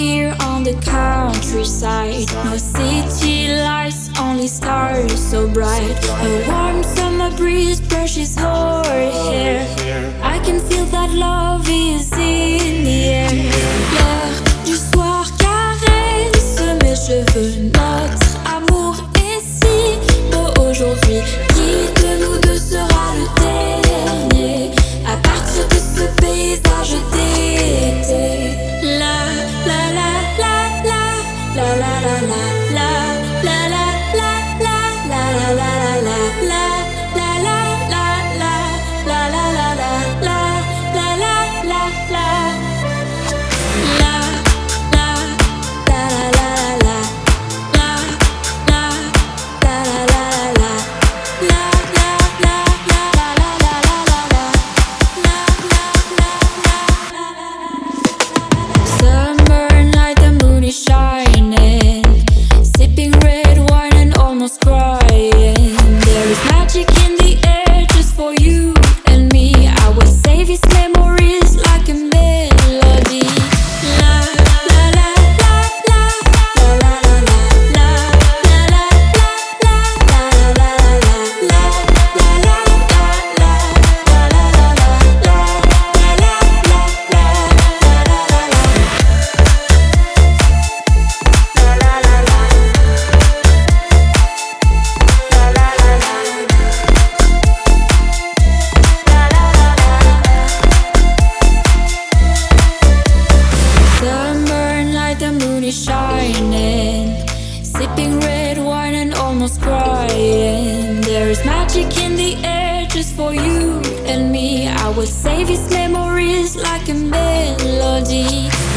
here on the countryside. No city lights, only stars so bright. A warm summer breeze brushes her hair. I can feel that love is in the air. sipping red wine and almost crying. There is magic in the air just for you and me. I will save these memories like a melody.